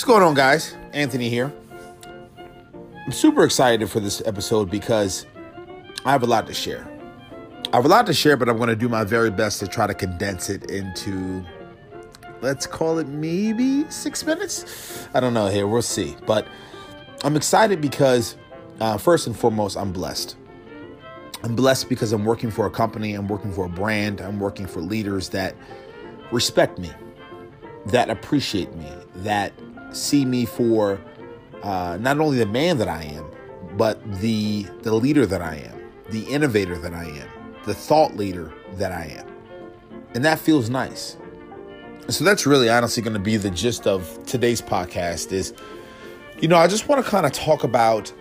What's going on, guys? Anthony here. I'm super excited for this episode because I have a lot to share. I have a lot to share, but I'm going to do my very best to try to condense it into, let's call it maybe six minutes. I don't know here. We'll see. But I'm excited because, uh, first and foremost, I'm blessed. I'm blessed because I'm working for a company, I'm working for a brand, I'm working for leaders that respect me, that appreciate me, that see me for uh, not only the man that I am, but the the leader that I am, the innovator that I am, the thought leader that I am, and that feels nice. so that's really honestly going to be the gist of today's podcast. Is you know I just want to kind of talk about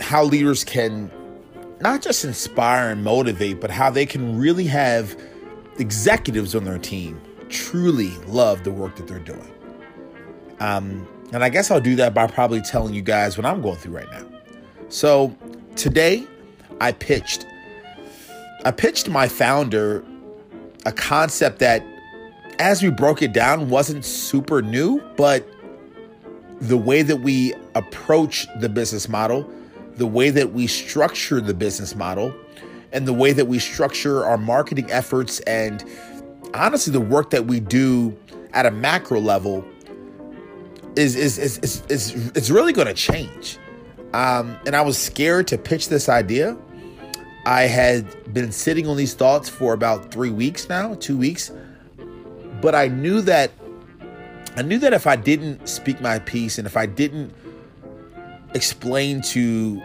how leaders can not just inspire and motivate, but how they can really have executives on their team truly love the work that they're doing. Um, and I guess I'll do that by probably telling you guys what I'm going through right now. So today I pitched I pitched my founder a concept that as we broke it down wasn't super new, but the way that we approach the business model, the way that we structure the business model, and the way that we structure our marketing efforts and honestly the work that we do at a macro level is is is is, is it's really going to change. Um, and I was scared to pitch this idea. I had been sitting on these thoughts for about three weeks now, two weeks, but I knew that I knew that if I didn't speak my piece and if I didn't explain to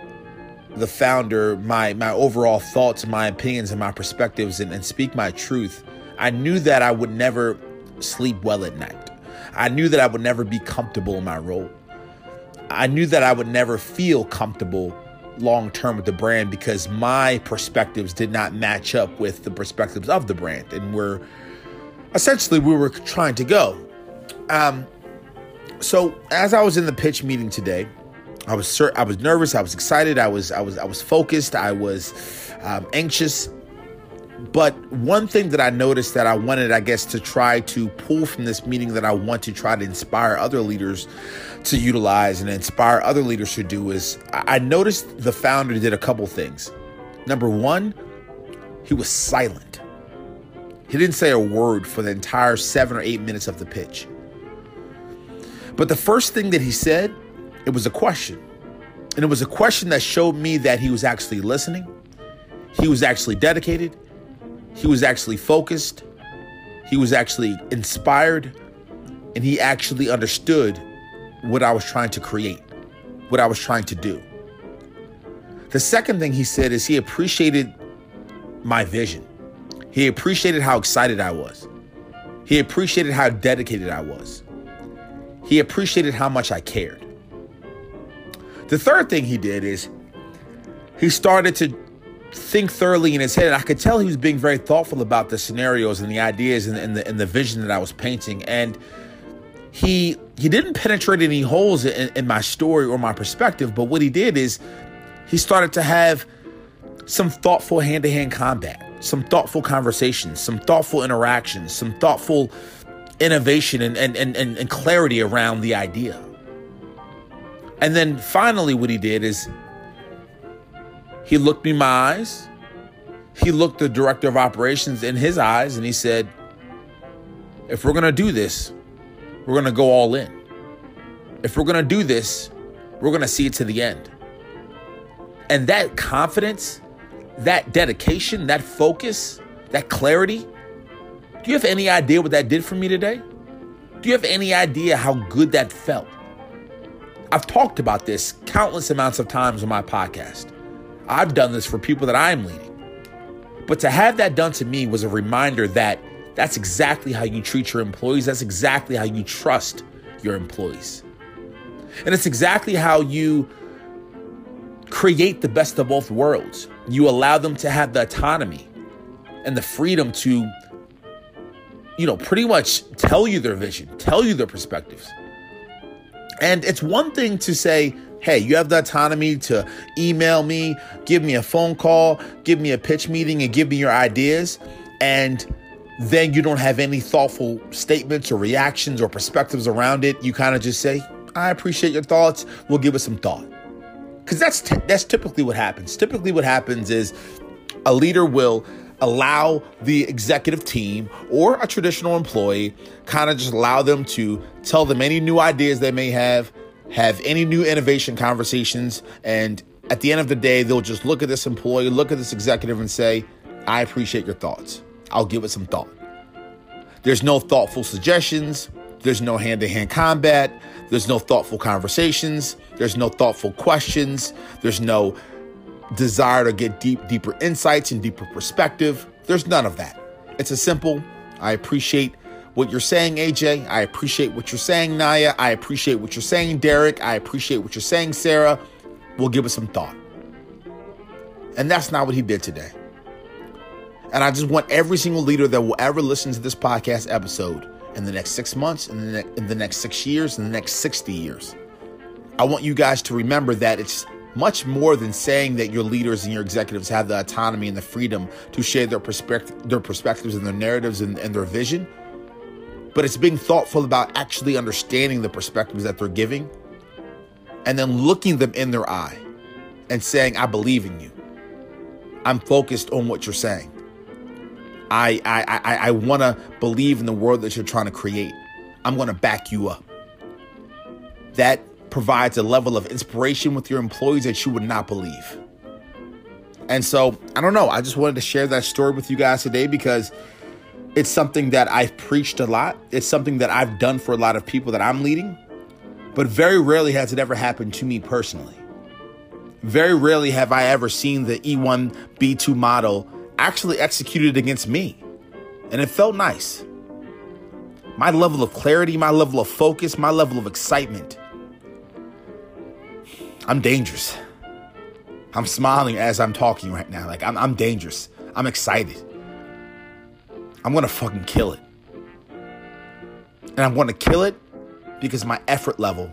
the founder my my overall thoughts, my opinions, and my perspectives, and, and speak my truth, I knew that I would never sleep well at night. I knew that I would never be comfortable in my role. I knew that I would never feel comfortable long term with the brand because my perspectives did not match up with the perspectives of the brand and we're essentially we were trying to go. Um, so as I was in the pitch meeting today, I was I was nervous, I was excited, I was I was I was focused, I was um, anxious but one thing that I noticed that I wanted, I guess, to try to pull from this meeting that I want to try to inspire other leaders to utilize and inspire other leaders to do is I noticed the founder did a couple things. Number one, he was silent. He didn't say a word for the entire seven or eight minutes of the pitch. But the first thing that he said, it was a question. And it was a question that showed me that he was actually listening, he was actually dedicated, he was actually focused, he was actually inspired, and he actually understood what I was trying to create, what I was trying to do. The second thing he said is he appreciated my vision. He appreciated how excited I was. He appreciated how dedicated I was. He appreciated how much I cared. The third thing he did is he started to think thoroughly in his head. And I could tell he was being very thoughtful about the scenarios and the ideas and, and, the, and the vision that I was painting. And he he didn't penetrate any holes in, in my story or my perspective, but what he did is he started to have some thoughtful hand-to-hand combat, some thoughtful conversations, some thoughtful interactions, some thoughtful innovation and, and, and, and clarity around the idea. And then finally, what he did is he looked me in my eyes. He looked the director of operations in his eyes and he said, if we're going to do this, we're going to go all in. If we're going to do this, we're going to see it to the end. And that confidence, that dedication, that focus, that clarity, do you have any idea what that did for me today? Do you have any idea how good that felt? I've talked about this countless amounts of times on my podcast. I've done this for people that I'm leading. But to have that done to me was a reminder that that's exactly how you treat your employees. That's exactly how you trust your employees. And it's exactly how you create the best of both worlds. You allow them to have the autonomy and the freedom to, you know, pretty much tell you their vision, tell you their perspectives. And it's one thing to say, Hey, you have the autonomy to email me, give me a phone call, give me a pitch meeting, and give me your ideas. And then you don't have any thoughtful statements or reactions or perspectives around it. You kind of just say, I appreciate your thoughts. We'll give it some thought. Because that's, t- that's typically what happens. Typically, what happens is a leader will allow the executive team or a traditional employee kind of just allow them to tell them any new ideas they may have, have any new innovation conversations, and at the end of the day, they'll just look at this employee, look at this executive, and say, I appreciate your thoughts. I'll give it some thought. There's no thoughtful suggestions. There's no hand to hand combat. There's no thoughtful conversations. There's no thoughtful questions. There's no desire to get deep, deeper insights and deeper perspective. There's none of that. It's a simple, I appreciate what you're saying, AJ. I appreciate what you're saying, Naya. I appreciate what you're saying, Derek. I appreciate what you're saying, Sarah. We'll give it some thought. And that's not what he did today. And I just want every single leader that will ever listen to this podcast episode in the next six months, in the, ne- in the next six years, in the next 60 years. I want you guys to remember that it's much more than saying that your leaders and your executives have the autonomy and the freedom to share their perspective, their perspectives and their narratives and, and their vision. But it's being thoughtful about actually understanding the perspectives that they're giving and then looking them in their eye and saying, I believe in you. I'm focused on what you're saying. I I I, I want to believe in the world that you're trying to create. I'm going to back you up. That provides a level of inspiration with your employees that you would not believe. And so, I don't know. I just wanted to share that story with you guys today because it's something that I've preached a lot. It's something that I've done for a lot of people that I'm leading. But very rarely has it ever happened to me personally. Very rarely have I ever seen the E1 B2 model actually executed against me. And it felt nice. My level of clarity, my level of focus, my level of excitement I'm dangerous. I'm smiling as I'm talking right now. Like, I'm, I'm dangerous. I'm excited. I'm gonna fucking kill it. And I'm gonna kill it because my effort level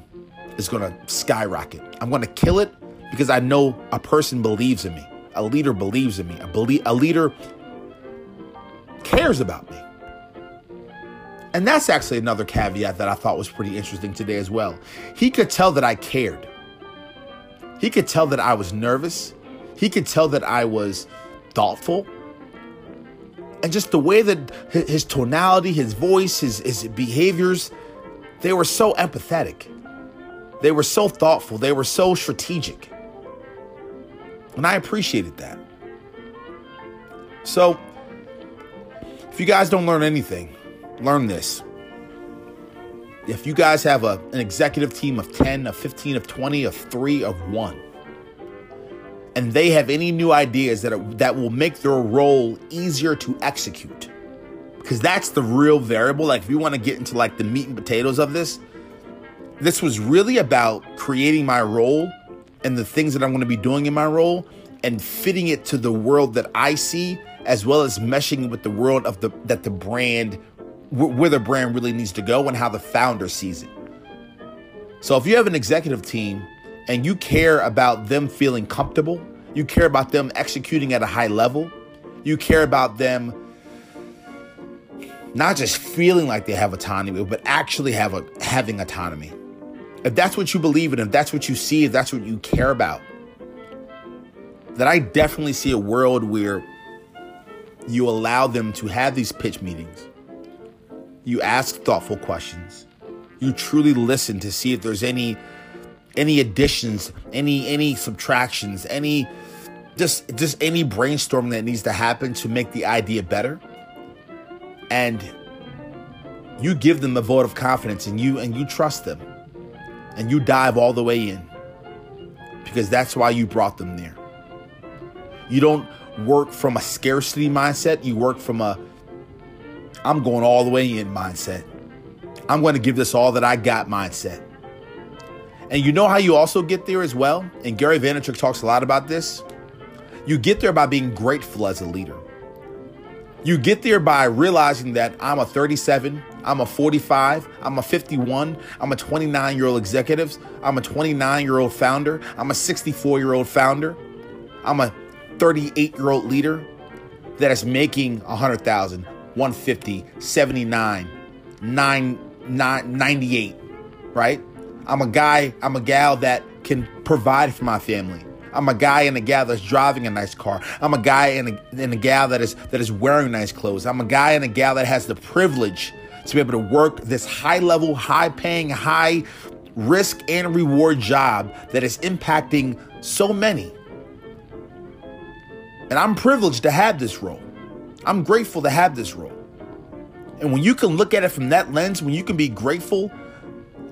is gonna skyrocket. I'm gonna kill it because I know a person believes in me. A leader believes in me. A, belie- a leader cares about me. And that's actually another caveat that I thought was pretty interesting today as well. He could tell that I cared. He could tell that I was nervous. He could tell that I was thoughtful. And just the way that his tonality, his voice, his, his behaviors, they were so empathetic. They were so thoughtful. They were so strategic. And I appreciated that. So, if you guys don't learn anything, learn this. If you guys have a, an executive team of 10, of 15, of 20, of 3, of 1, and they have any new ideas that, are, that will make their role easier to execute, because that's the real variable. Like, if you want to get into like the meat and potatoes of this, this was really about creating my role and the things that I'm going to be doing in my role and fitting it to the world that I see as well as meshing with the world of the that the brand where the brand really needs to go and how the founder sees it. So if you have an executive team and you care about them feeling comfortable, you care about them executing at a high level, you care about them not just feeling like they have autonomy, but actually have a, having autonomy. If that's what you believe in, if that's what you see, if that's what you care about, then I definitely see a world where you allow them to have these pitch meetings you ask thoughtful questions. You truly listen to see if there's any any additions, any any subtractions, any just just any brainstorming that needs to happen to make the idea better. And you give them a vote of confidence and you and you trust them. And you dive all the way in. Because that's why you brought them there. You don't work from a scarcity mindset, you work from a I'm going all the way in mindset. I'm going to give this all that I got mindset. And you know how you also get there as well? And Gary Vaynerchuk talks a lot about this. You get there by being grateful as a leader. You get there by realizing that I'm a 37, I'm a 45, I'm a 51, I'm a 29 year old executive, I'm a 29 year old founder, I'm a 64 year old founder, I'm a 38 year old leader that is making 100,000, 150, 79, 9, 9, 98, right? I'm a guy, I'm a gal that can provide for my family. I'm a guy and a gal that's driving a nice car. I'm a guy and a, and a gal that is that is wearing nice clothes. I'm a guy and a gal that has the privilege to be able to work this high level, high paying, high risk and reward job that is impacting so many. And I'm privileged to have this role. I'm grateful to have this role. And when you can look at it from that lens, when you can be grateful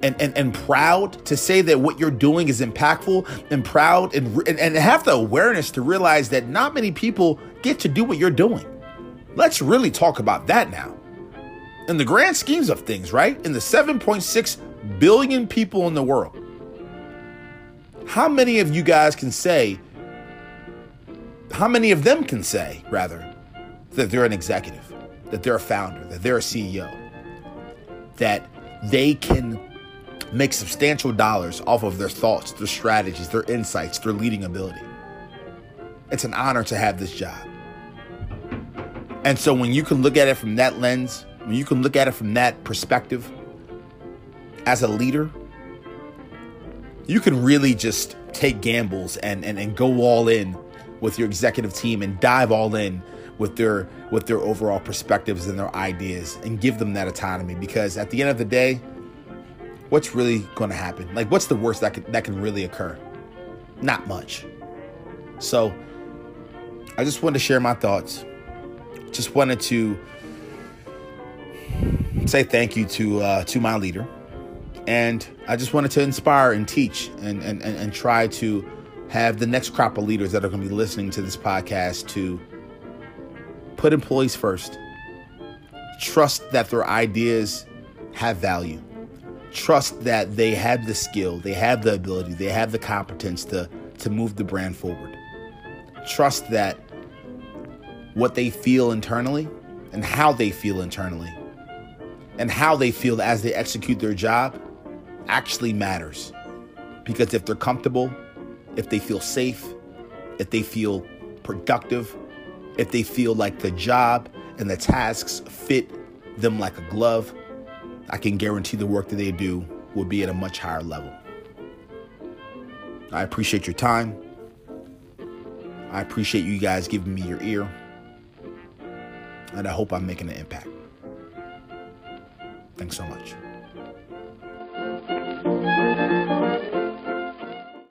and, and, and proud to say that what you're doing is impactful and proud and, and, and have the awareness to realize that not many people get to do what you're doing. Let's really talk about that now. In the grand schemes of things, right? In the 7.6 billion people in the world, how many of you guys can say, how many of them can say, rather, that they're an executive, that they're a founder, that they're a CEO, that they can make substantial dollars off of their thoughts, their strategies, their insights, their leading ability. It's an honor to have this job. And so when you can look at it from that lens, when you can look at it from that perspective, as a leader, you can really just take gambles and, and, and go all in with your executive team and dive all in with their with their overall perspectives and their ideas and give them that autonomy because at the end of the day what's really going to happen? Like what's the worst that can, that can really occur? Not much. So i just wanted to share my thoughts. Just wanted to say thank you to uh, to my leader. And i just wanted to inspire and teach and and, and, and try to have the next crop of leaders that are going to be listening to this podcast to put employees first. Trust that their ideas have value. Trust that they have the skill, they have the ability, they have the competence to, to move the brand forward. Trust that what they feel internally and how they feel internally and how they feel as they execute their job actually matters. Because if they're comfortable, if they feel safe, if they feel productive, if they feel like the job and the tasks fit them like a glove, I can guarantee the work that they do will be at a much higher level. I appreciate your time. I appreciate you guys giving me your ear. And I hope I'm making an impact. Thanks so much.